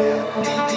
Thank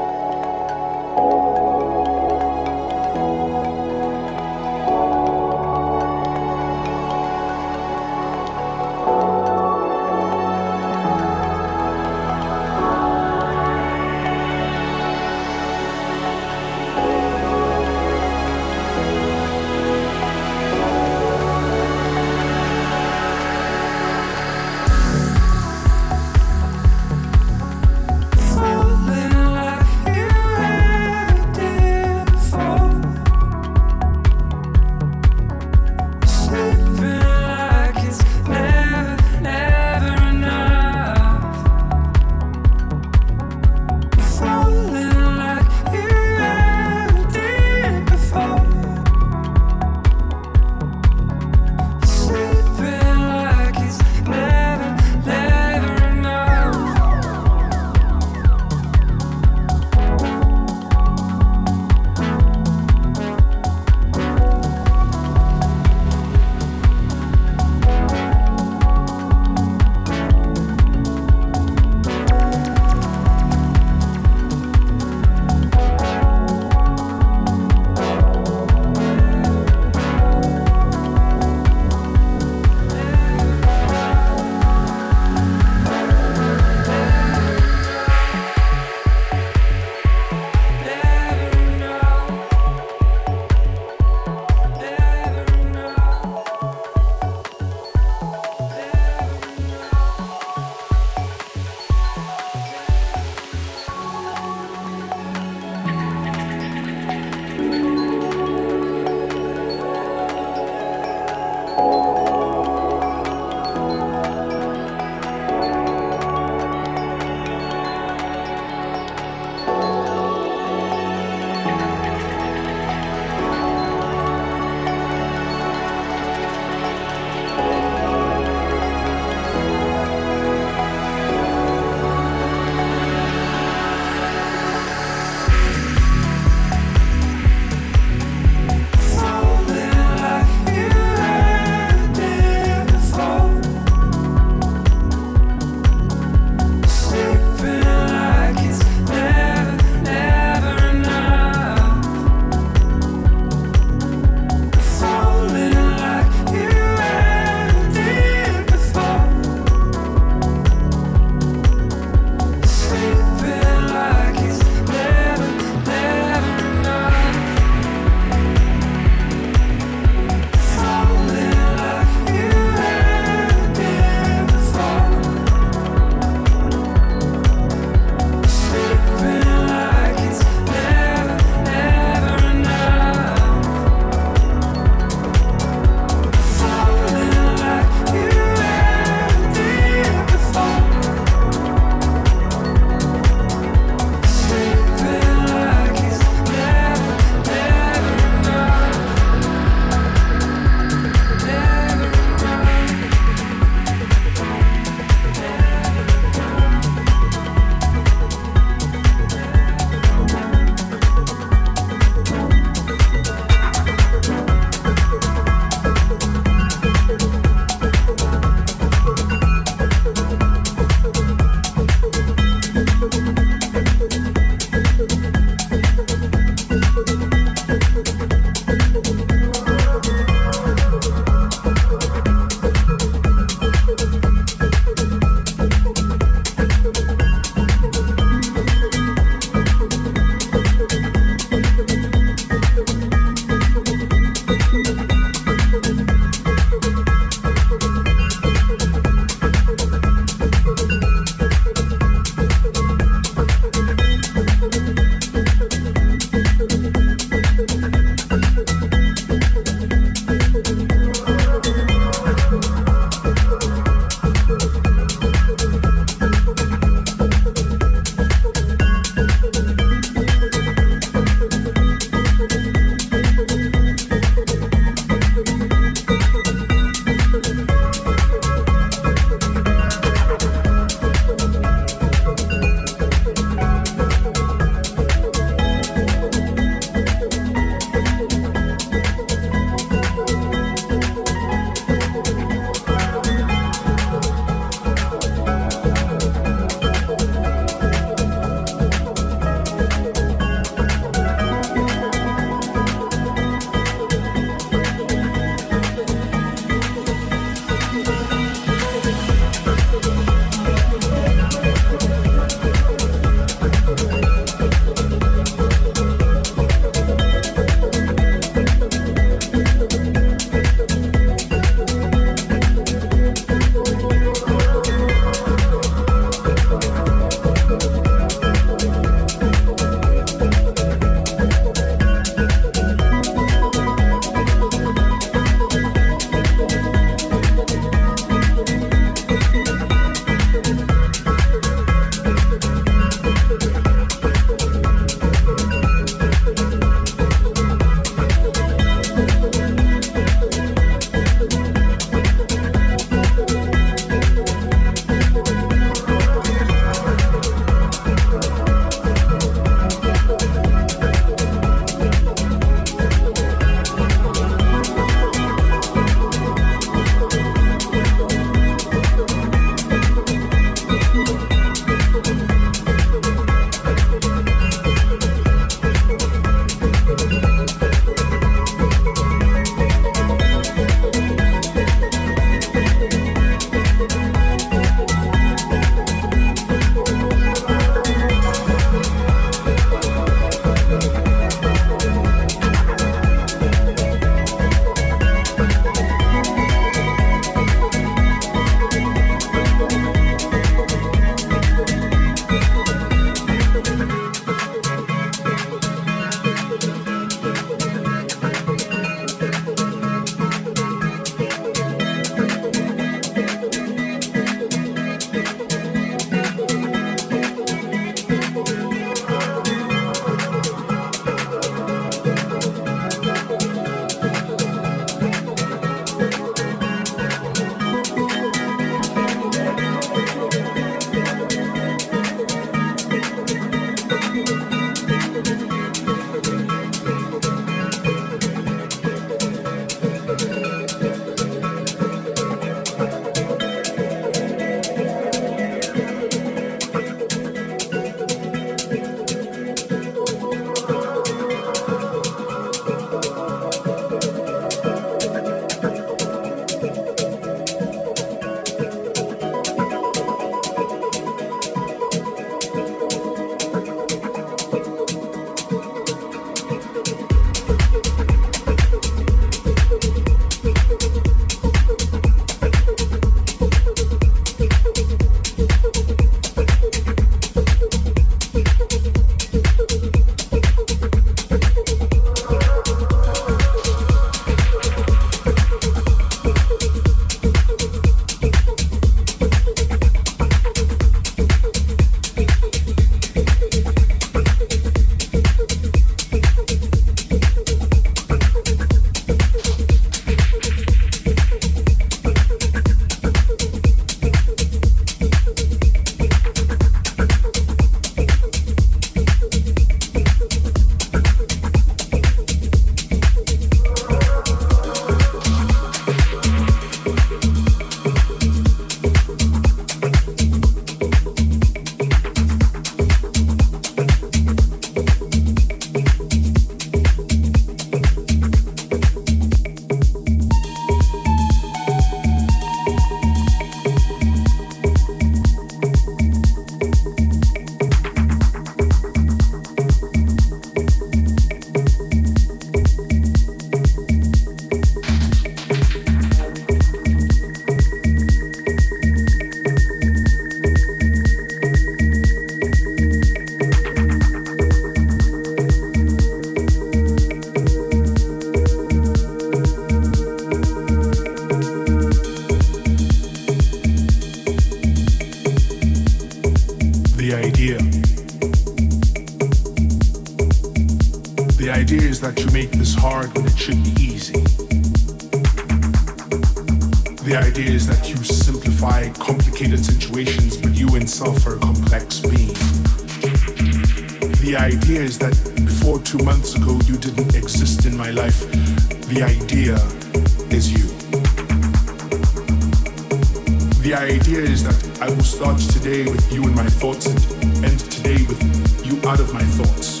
today with you in my thoughts and today with you out of my thoughts.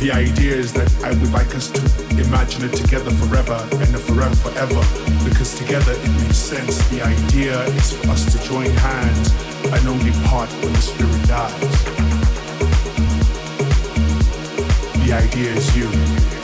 The idea is that I would like us to imagine it together forever and forever forever because together it makes sense. The idea is for us to join hands and only part when the spirit dies. The idea is you.